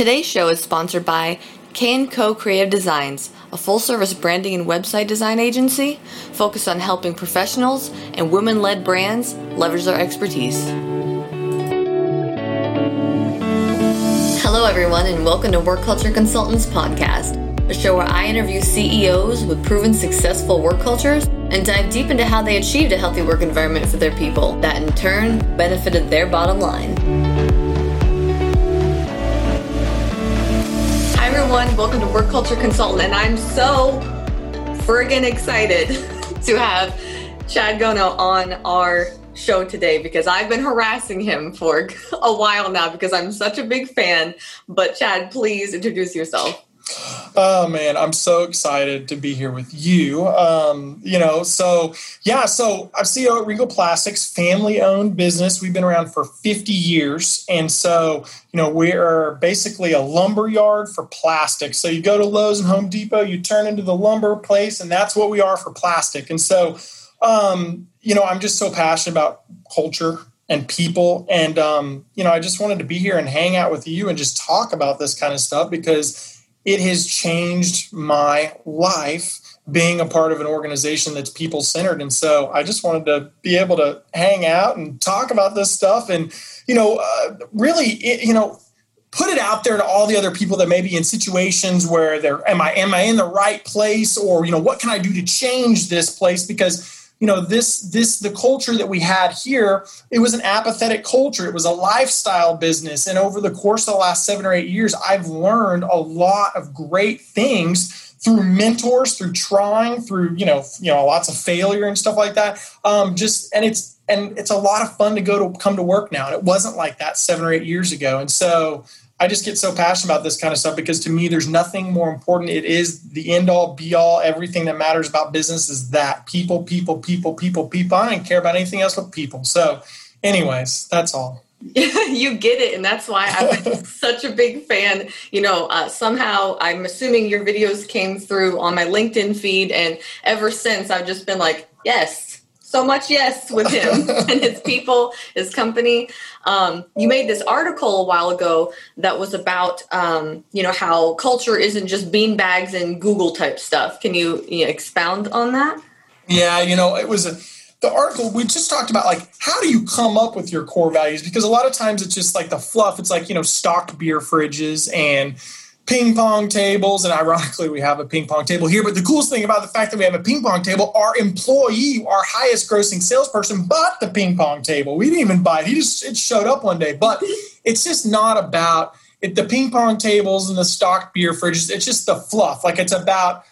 Today's show is sponsored by K&Co Creative Designs, a full-service branding and website design agency focused on helping professionals and women-led brands leverage their expertise. Hello everyone and welcome to Work Culture Consultants podcast, a show where I interview CEOs with proven successful work cultures and dive deep into how they achieved a healthy work environment for their people that in turn benefited their bottom line. Everyone. Welcome to Work Culture Consultant. And I'm so friggin' excited to have Chad Gono on our show today because I've been harassing him for a while now because I'm such a big fan. But Chad, please introduce yourself. Oh man, I'm so excited to be here with you. Um, you know, so yeah, so I'm CEO at Regal Plastics, family owned business. We've been around for 50 years. And so, you know, we're basically a lumber yard for plastic. So you go to Lowe's and Home Depot, you turn into the lumber place, and that's what we are for plastic. And so, um, you know, I'm just so passionate about culture and people. And, um, you know, I just wanted to be here and hang out with you and just talk about this kind of stuff because it has changed my life being a part of an organization that's people centered. And so I just wanted to be able to hang out and talk about this stuff and, you know, uh, really, it, you know, put it out there to all the other people that may be in situations where they're, am I, am I in the right place? Or, you know, what can I do to change this place? Because you know this this the culture that we had here it was an apathetic culture. It was a lifestyle business. And over the course of the last seven or eight years i've learned a lot of great things through mentors through trying through you know you know lots of failure and stuff like that. Um, just and it's and it's a lot of fun to go to come to work now. And it wasn't like that seven or eight years ago. And so I just get so passionate about this kind of stuff because to me, there's nothing more important. It is the end all be all. Everything that matters about business is that people, people, people, people, people. I don't care about anything else but people. So, anyways, that's all. you get it, and that's why I'm such a big fan. You know, uh, somehow I'm assuming your videos came through on my LinkedIn feed, and ever since I've just been like, yes, so much yes with him and his people, his company. Um, you made this article a while ago that was about, um, you know, how culture isn't just bean bags and Google type stuff. Can you, you know, expound on that? Yeah, you know, it was a, the article we just talked about like how do you come up with your core values because a lot of times it's just like the fluff it's like you know stocked beer fridges and ping pong tables, and ironically, we have a ping pong table here. But the coolest thing about the fact that we have a ping pong table, our employee, our highest grossing salesperson, bought the ping pong table. We didn't even buy it; he just it showed up one day. But it's just not about it, the ping pong tables and the stocked beer fridges. It's just the fluff. Like it's about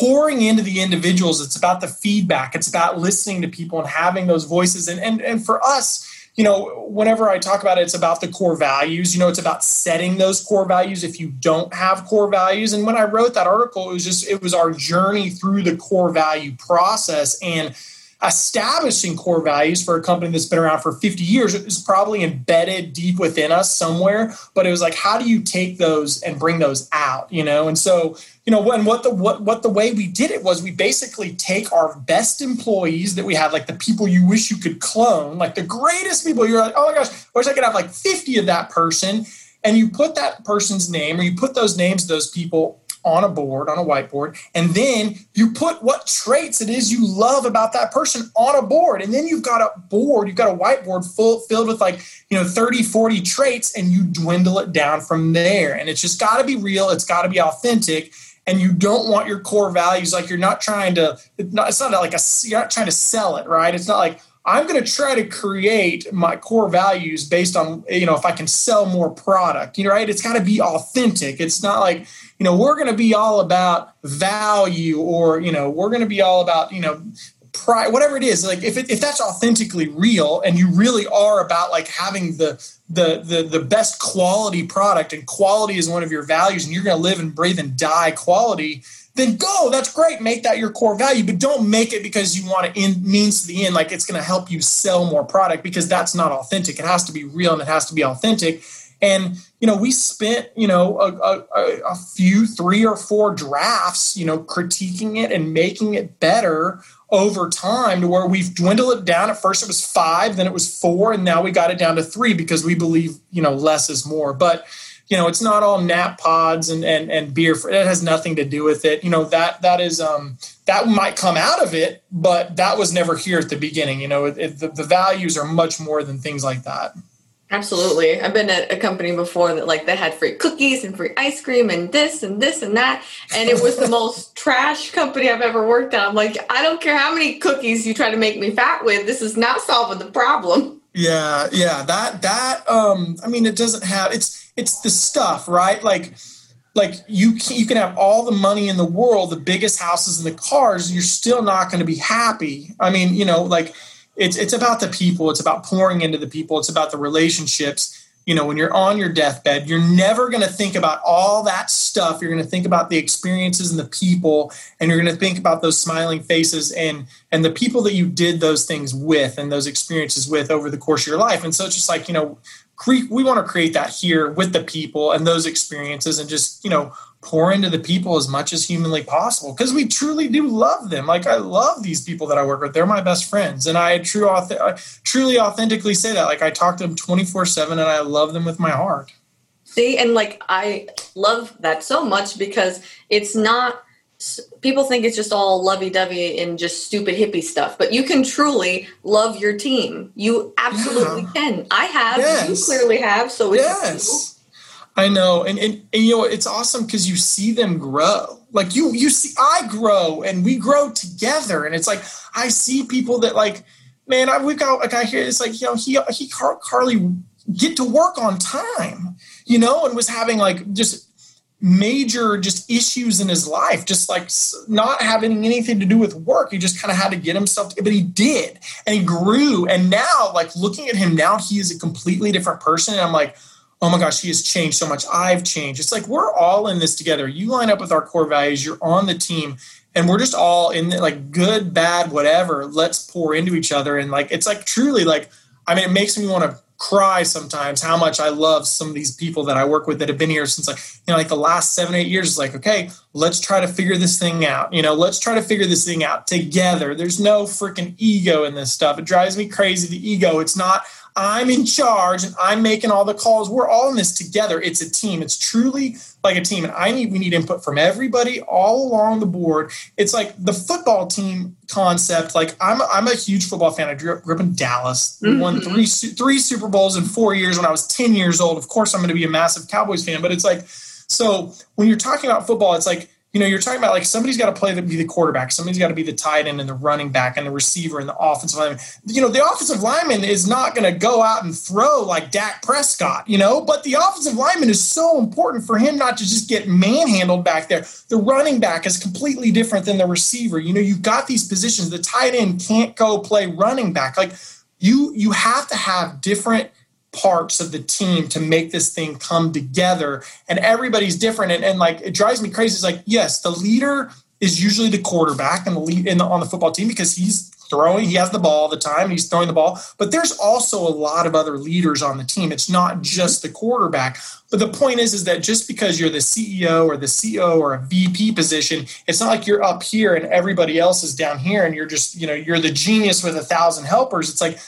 pouring into the individuals. It's about the feedback. It's about listening to people and having those voices. And and and for us you know, whenever I talk about it, it's about the core values. You know, it's about setting those core values if you don't have core values. And when I wrote that article, it was just, it was our journey through the core value process. And establishing core values for a company that's been around for 50 years is probably embedded deep within us somewhere. But it was like, how do you take those and bring those out? You know, and so you know, when what the what what the way we did it was we basically take our best employees that we had, like the people you wish you could clone, like the greatest people. You're like, oh my gosh, I wish I could have like 50 of that person. And you put that person's name or you put those names of those people on a board, on a whiteboard, and then you put what traits it is you love about that person on a board. And then you've got a board, you've got a whiteboard full filled with like, you know, 30, 40 traits, and you dwindle it down from there. And it's just got to be real, it's got to be authentic and you don't want your core values like you're not trying to it's not, it's not like a you're not trying to sell it right it's not like i'm going to try to create my core values based on you know if i can sell more product you know right it's got to be authentic it's not like you know we're going to be all about value or you know we're going to be all about you know pride whatever it is like if, it, if that's authentically real and you really are about like having the the the the best quality product and quality is one of your values and you're going to live and breathe and die quality then go that's great make that your core value but don't make it because you want to in means to the end like it's going to help you sell more product because that's not authentic. It has to be real and it has to be authentic. And you know we spent you know a, a, a few three or four drafts you know critiquing it and making it better over time to where we've dwindled it down. At first it was five, then it was four, and now we got it down to three because we believe, you know, less is more. But you know, it's not all nap pods and and and beer. For, it has nothing to do with it. You know that that is um that might come out of it, but that was never here at the beginning. You know, it, it, the, the values are much more than things like that. Absolutely. I've been at a company before that like they had free cookies and free ice cream and this and this and that. And it was the most trash company I've ever worked at. I'm like, I don't care how many cookies you try to make me fat with, this is not solving the problem. Yeah, yeah. That that um I mean it doesn't have it's it's the stuff, right? Like like you can, you can have all the money in the world, the biggest houses and the cars, you're still not going to be happy. I mean, you know, like it's it's about the people. It's about pouring into the people. It's about the relationships. You know when you're on your deathbed you're never going to think about all that stuff. You're going to think about the experiences and the people and you're going to think about those smiling faces and and the people that you did those things with and those experiences with over the course of your life. And so it's just like you know we want to create that here with the people and those experiences and just you know pour into the people as much as humanly possible because we truly do love them. Like I love these people that I work with; they're my best friends, and I true, I uh, truly, authentically say that. Like I talk to them twenty four seven, and I love them with my heart. See, and like I love that so much because it's not. People think it's just all lovey-dovey and just stupid hippie stuff, but you can truly love your team. You absolutely yeah. can. I have. Yes. You clearly have. So yes. I know, and, and, and you know it's awesome because you see them grow. Like you, you see, I grow, and we grow together. And it's like I see people that like, man, I, we've got a guy here. It's like you know he he Car- Carly get to work on time, you know, and was having like just major just issues in his life, just like not having anything to do with work. He just kind of had to get himself, but he did, and he grew. And now, like looking at him now, he is a completely different person. And I'm like oh my gosh, he has changed so much. I've changed. It's like we're all in this together. You line up with our core values, you're on the team, and we're just all in the, like good, bad, whatever. Let's pour into each other. And like, it's like truly like, I mean, it makes me want to cry sometimes how much I love some of these people that I work with that have been here since like, you know, like the last seven, eight years. It's like, okay, let's try to figure this thing out. You know, let's try to figure this thing out together. There's no freaking ego in this stuff. It drives me crazy. The ego, it's not, I'm in charge and I'm making all the calls. We're all in this together. It's a team. It's truly like a team. And I need we need input from everybody all along the board. It's like the football team concept. Like I'm I'm a huge football fan. I grew up, grew up in Dallas. We mm-hmm. won three three Super Bowls in four years when I was 10 years old. Of course, I'm going to be a massive Cowboys fan. But it's like so when you're talking about football, it's like you know, you're talking about like somebody's got to play the be the quarterback, somebody's got to be the tight end and the running back and the receiver and the offensive lineman. You know, the offensive lineman is not going to go out and throw like Dak Prescott, you know, but the offensive lineman is so important for him not to just get manhandled back there. The running back is completely different than the receiver. You know, you've got these positions. The tight end can't go play running back. Like you, you have to have different parts of the team to make this thing come together. And everybody's different. And, and like it drives me crazy. It's like yes the leader is usually the quarterback and the lead in the, on the football team because he's throwing he has the ball all the time and he's throwing the ball. But there's also a lot of other leaders on the team. It's not just the quarterback. But the point is is that just because you're the ceo or the co or a vp position it's not like you're up here and everybody else is down here and you're just you know you're the genius with a thousand helpers. It's like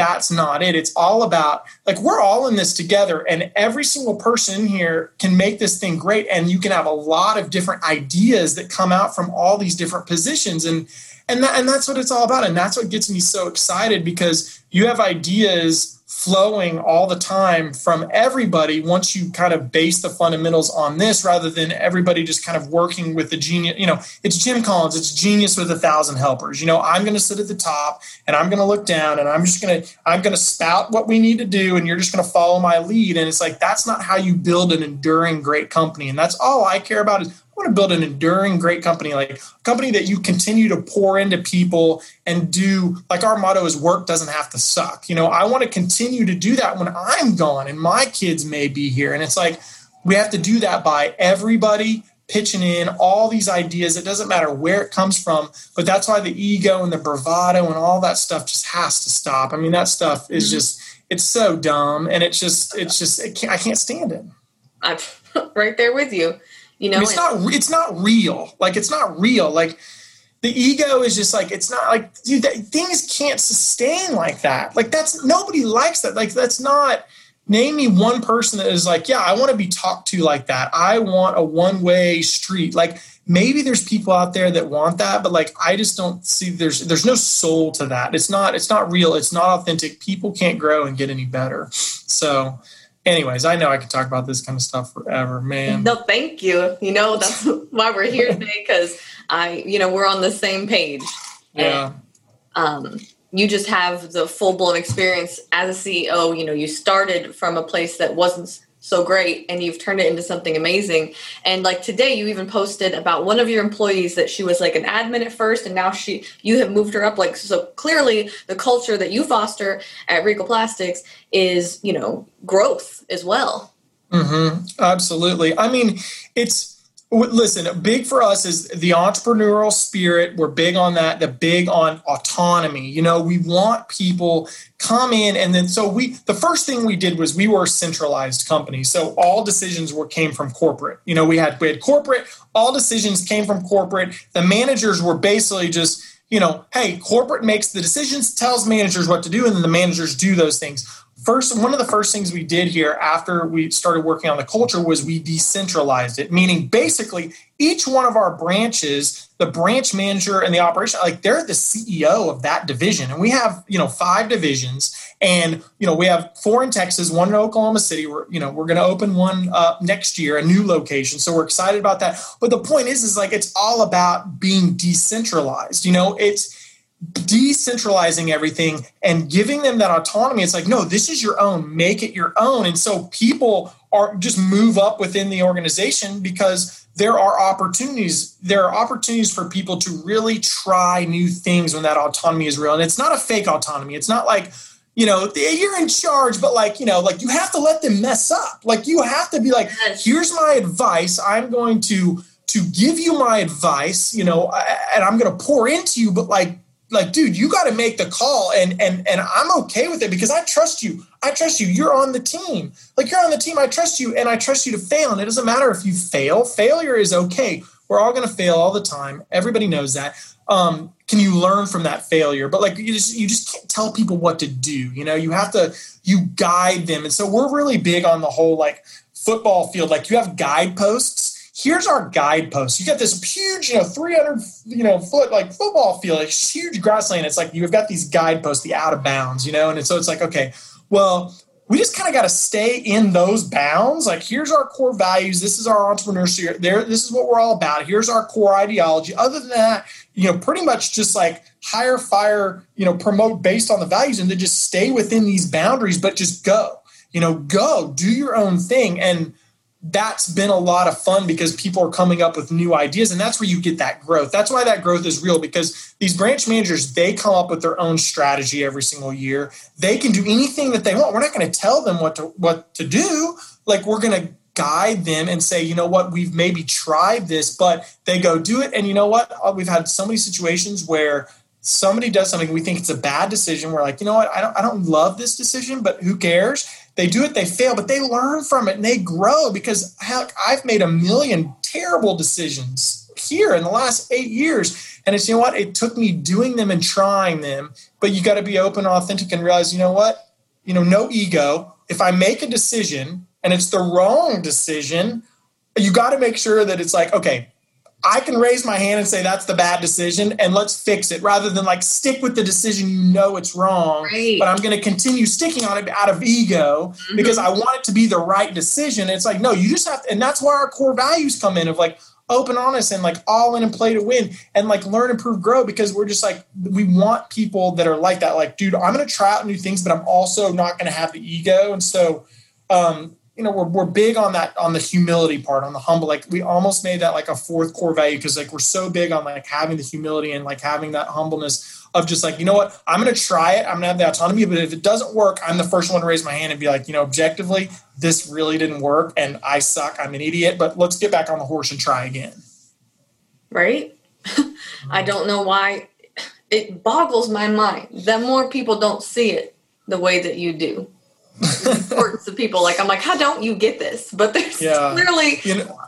that's not it. It's all about like we're all in this together, and every single person here can make this thing great. And you can have a lot of different ideas that come out from all these different positions, and and that, and that's what it's all about. And that's what gets me so excited because you have ideas flowing all the time from everybody once you kind of base the fundamentals on this rather than everybody just kind of working with the genius you know it's jim collins it's genius with a thousand helpers. You know i'm going to sit at the top and i'm going to look down and i'm just going to i'm going to spout what we need to do and you're just going to follow my lead. And it's like that's not how you build an enduring great company. And that's all i care about is want to build an enduring great company, like a company that you continue to pour into people and do like our motto is work doesn't have to suck. You know, I want to continue to do that when I'm gone and my kids may be here. And it's like we have to do that by everybody pitching in all these ideas. It doesn't matter where it comes from, but that's why the ego and the bravado and all that stuff just has to stop. I mean, that stuff is mm-hmm. just it's so dumb and it's just it's just it can't, I can't stand it. I'm right there with you. You know, it's not it's not real. Like it's not real. Like the ego is just like it's not like dude, that, things can't sustain like that. Like that's nobody likes that. Like that's not name me one person that is like, yeah, I want to be talked to like that. I want a one way street. Like maybe there's people out there that want that, but like I just don't see there's there's no soul to that. It's not it's not real. It's not authentic. People can't grow and get any better. So anyways, I know I could talk about this kind of stuff forever, man. No, thank you. You know, that's why we're here today because I, you know, we're on the same page. Yeah. And, um, you just have the full blown experience as a CEO. You know, you started from a place that wasn't so great and you've turned it into something amazing. And like today, you even posted about one of your employees that she was like an admin at first and now she, you have moved her up. Like, so clearly the culture that you foster at Regal Plastics is, you know, growth as well. Mm-hmm. Absolutely. I mean, it's, listen big for us is the entrepreneurial spirit. We're big on that the big on autonomy. You know we want people come in and then so we the first thing we did was we were a centralized company. So all decisions were came from corporate. You know we had we had corporate all decisions came from corporate. The managers were basically just you know hey corporate makes the decisions tells managers what to do and then the managers do those things first one of the first things we did here after we started working on the culture was we decentralized it meaning basically each one of our branches the branch manager and the operation like they're the ceo of that division. And we have you know five divisions. And you know we have four in texas one in oklahoma city. We're you know we're going to open one up next year a new location. So we're excited about that. But the point is is like it's all about being decentralized. You know it's decentralizing everything and giving them that autonomy. It's like no this is your own. Make it your own. And so people are just move up within the organization because there are opportunities there are opportunities for people to really try new things when that autonomy is real. And it's not a fake autonomy. It's not like you know you're in charge but like you know like you have to let them mess up. Like you have to be like here's my advice. I'm going to to give you my advice you know and i'm going to pour into you but like like dude you got to make the call and and and i'm okay with it because i trust you. I trust you. You're on the team. Like you're on the team. I trust you and i trust you to fail. And it doesn't matter if you fail. Failure is okay. We're all going to fail all the time. Everybody knows that. Um, can you learn from that failure? But like you just you just can't tell people what to do you know? You have to you guide them. And so we're really big on the whole like football field. Like you have guideposts here's our guidepost. You got this huge, you know, 300, you know, foot like football field, like huge grassland. It's like you've got these guideposts, the out of bounds, you know, and so it's like, okay, well, we just kind of got to stay in those bounds. Like, here's our core values. This is our entrepreneurship. There, this is what we're all about. Here's our core ideology. Other than that, you know, pretty much just like hire, fire, you know, promote based on the values, and then just stay within these boundaries, but just go. You know, go do your own thing and that's been a lot of fun because people are coming up with new ideas and that's where you get that growth. That's why that growth is real because these branch managers they come up with their own strategy every single year. They can do anything that they want. We're not going to tell them what to what to do. Like we're going to guide them and say you know what? We've maybe tried this but they go do it and you know what? Uh, we've had so many situations where somebody does something we think it's a bad decision. We're like you know what? I don't, I don't love this decision but who cares they do it, they fail, but they learn from it and they grow because heck, I've made a million terrible decisions here in the last eight years. And it's, you know what? It took me doing them and trying them, but you got to be open, authentic, and realize, you know what? You know, no ego. If I make a decision and it's the wrong decision, you got to make sure that it's like, okay, I can raise my hand and say that's the bad decision and let's fix it rather than like stick with the decision you know it's wrong. Right. But I'm going to continue sticking on it out of ego mm-hmm. because I want it to be the right decision. it's like, no, you just have to, and that's where our core values come in of like open, honest, and like all in and play to win and like learn, improve, grow because we're just like, we want people that are like that. Like, dude, I'm going to try out new things, but I'm also not going to have the ego. And so, um, you know we're, we're big on that on the humility part on the humble like we almost made that like a fourth core value because like we're so big on like having the humility and like having that humbleness of just like you know what? I'm going to try it. I'm going to have the autonomy but if it doesn't work i'm the first one to raise my hand and be like you know objectively this really didn't work and i suck. I'm an idiot but let's get back on the horse and try again. Right? I don't know why. It boggles my mind. That more people don't see it the way that you do importance of people. Like I'm like, how don't you get this? But there's yeah. clearly you know,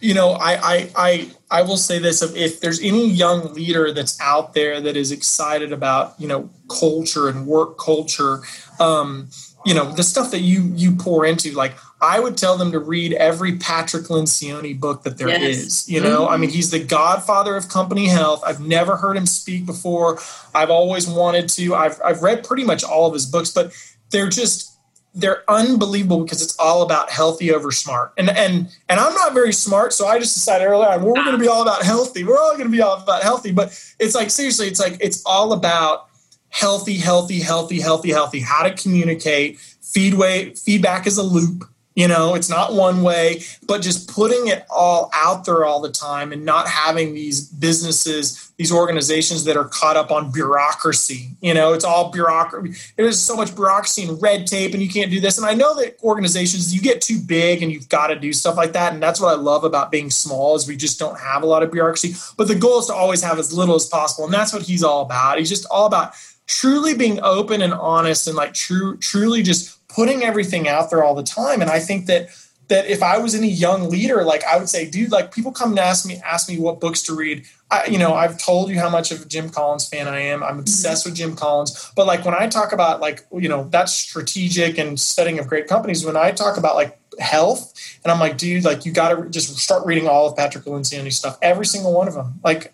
you know, I, I I I will say this: if there's any young leader that's out there that is excited about you know culture and work culture, um, you know the stuff that you you pour into like i would tell them to read every patrick lencioni book that there yes. is. you know mm-hmm. i mean he's the godfather of company health i've never heard him speak before i've always wanted to i've, I've read pretty much all of his books but they're just they're unbelievable because it's all about healthy over smart and and and i'm not very smart so i just decided earlier we're going to be all about healthy we're all going to be all about healthy but it's like seriously it's like it's all about healthy, healthy, healthy, healthy, healthy, how to communicate. Feedway, feedback is a loop. You know, it's not one way, but just putting it all out there all the time and not having these businesses, these organizations that are caught up on bureaucracy. You know, it's all bureaucracy. There's so much bureaucracy and red tape, and you can't do this. And I know that organizations, you get too big and you've got to do stuff like that. And that's what I love about being small is we just don't have a lot of bureaucracy. But the goal is to always have as little as possible. And that's what he's all about. He's just all about truly being open and honest and like true truly just putting everything out there all the time. And i think that that if i was any young leader like i would say dude like people come and ask me ask me what books to read. I, you know i've told you how much of a jim collins fan i am. I'm mm-hmm. obsessed with jim collins. But like when i talk about like you know that's strategic and setting of great companies when i talk about like health and i'm like dude like you got to just start reading all of patrick lencioni stuff every single one of them like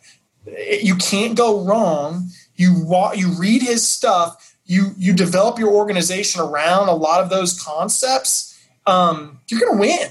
you can't go wrong. You walk, you read his stuff, you you develop your organization around a lot of those concepts. Um, you're going to win.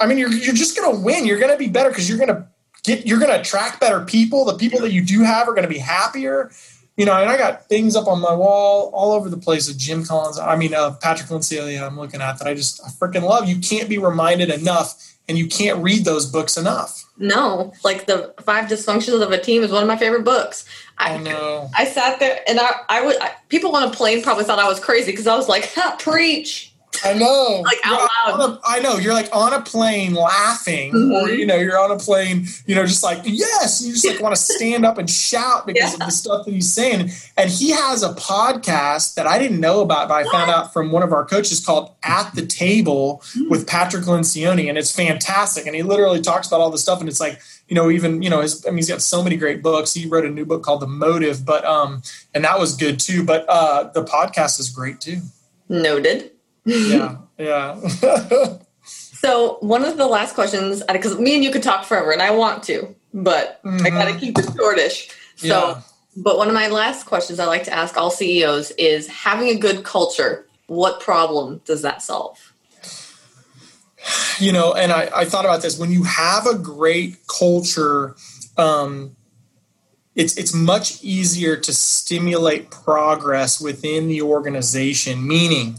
I mean, you're you're just going to win. You're going to be better because you're going to get you're going to attract better people. The people that you do have are going to be happier. You know, and I got things up on my wall all over the place of Jim Collins. I mean, uh, Patrick Lencioni. I'm looking at that. I just I freaking love. You can't be reminded enough, and you can't read those books enough. No, like the Five Dysfunctions of a Team is one of my favorite books. I, I know. I sat there and I, I would, I, people on a plane probably thought I was crazy because I was like, preach. I know. Like out loud. A, I know. You're like on a plane laughing, mm-hmm. or you know, you're on a plane, you know, just like yes, you just like want to stand up and shout because yeah. of the stuff that he's saying. And he has a podcast that I didn't know about, but I what? found out from one of our coaches called At the Table mm-hmm. with Patrick Lencioni, and it's fantastic. And he literally talks about all the stuff, and it's like you know, even you know, his, I mean, he's got so many great books. He wrote a new book called The Motive, but um, and that was good too. But uh, the podcast is great too. Noted. Yeah, yeah. so one of the last questions, because me and you could talk forever, and I want to, but mm-hmm. I got to keep it shortish. So, yeah. but one of my last questions I like to ask all CEOs is: having a good culture, what problem does that solve? you know, and I, I thought about this when you have a great culture, um, it's it's much easier to stimulate progress within the organization. Meaning,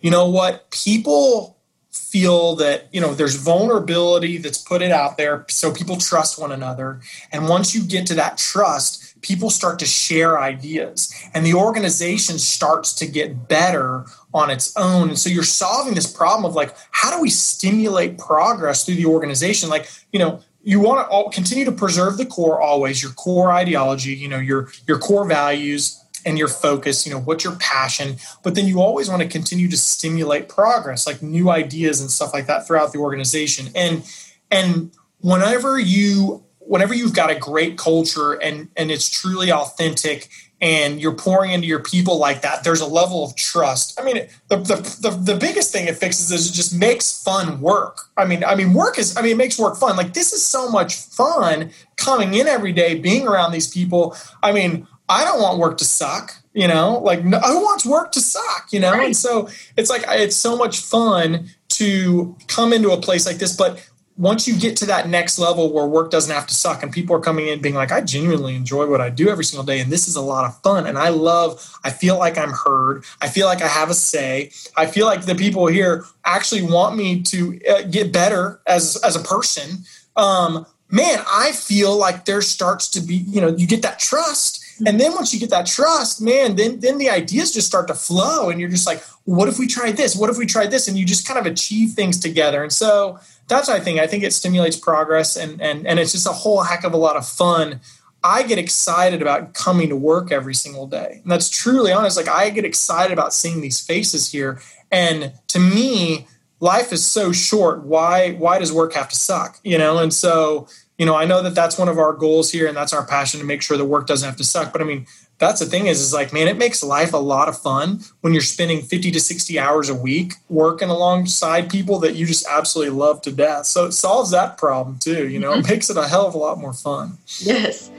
you know what, people feel that you know there's vulnerability that's put it out there, so people trust one another, and once you get to that trust, people start to share ideas, and the organization starts to get better on its own. And so you're solving this problem of like, how do we stimulate progress through the organization? Like, you know, you want to continue to preserve the core always, your core ideology, you know, your your core values and your focus, you know, what's your passion, but then you always want to continue to stimulate progress, like new ideas and stuff like that throughout the organization. And and whenever you whenever you've got a great culture and and it's truly authentic and you're pouring into your people like that, there's a level of trust. I mean, the, the, the, the, biggest thing it fixes is it just makes fun work. I mean, I mean, work is, I mean, it makes work fun. Like this is so much fun coming in every day, being around these people. I mean, I don't want work to suck, you know, like no, who wants work to suck, you know? Right. And so it's like, it's so much fun to come into a place like this, but once you get to that next level where work doesn't have to suck and people are coming in being like, I genuinely enjoy what I do every single day and this is a lot of fun and I love, I feel like I'm heard. I feel like I have a say. I feel like the people here actually want me to uh, get better as, as a person. Um, man, I feel like there starts to be, you know, you get that trust. And then once you get that trust, man, then then the ideas just start to flow and you're just like, what if we tried this? What if we tried this? And you just kind of achieve things together. And so that's what I think. I think it stimulates progress and and and it's just a whole heck of a lot of fun. I get excited about coming to work every single day. And that's truly honest. Like I get excited about seeing these faces here. And to me, life is so short. Why why does work have to suck? You know, and so you know, I know that that's one of our goals here, and that's our passion to make sure the work doesn't have to suck. But I mean, that's the thing is, is like, man, it makes life a lot of fun when you're spending 50 to 60 hours a week working alongside people that you just absolutely love to death. So it solves that problem too. You know, it mm-hmm. makes it a hell of a lot more fun. Yes.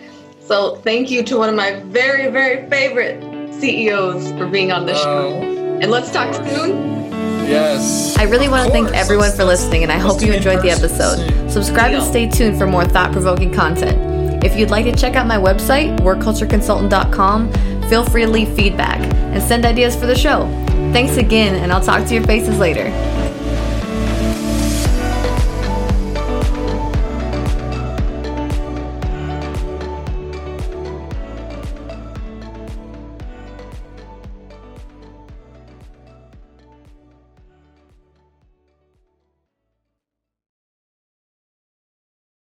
So thank you to one of my very, very favorite CEOs for being on the show. And let's talk soon. Yes. I really want to thank everyone for listening, and I hope you enjoyed the episode. Subscribe and stay tuned for more thought provoking content. If you'd like to check out my website, workcultureconsultant.com, feel free to leave feedback and send ideas for the show. Thanks again, and I'll talk to your faces later.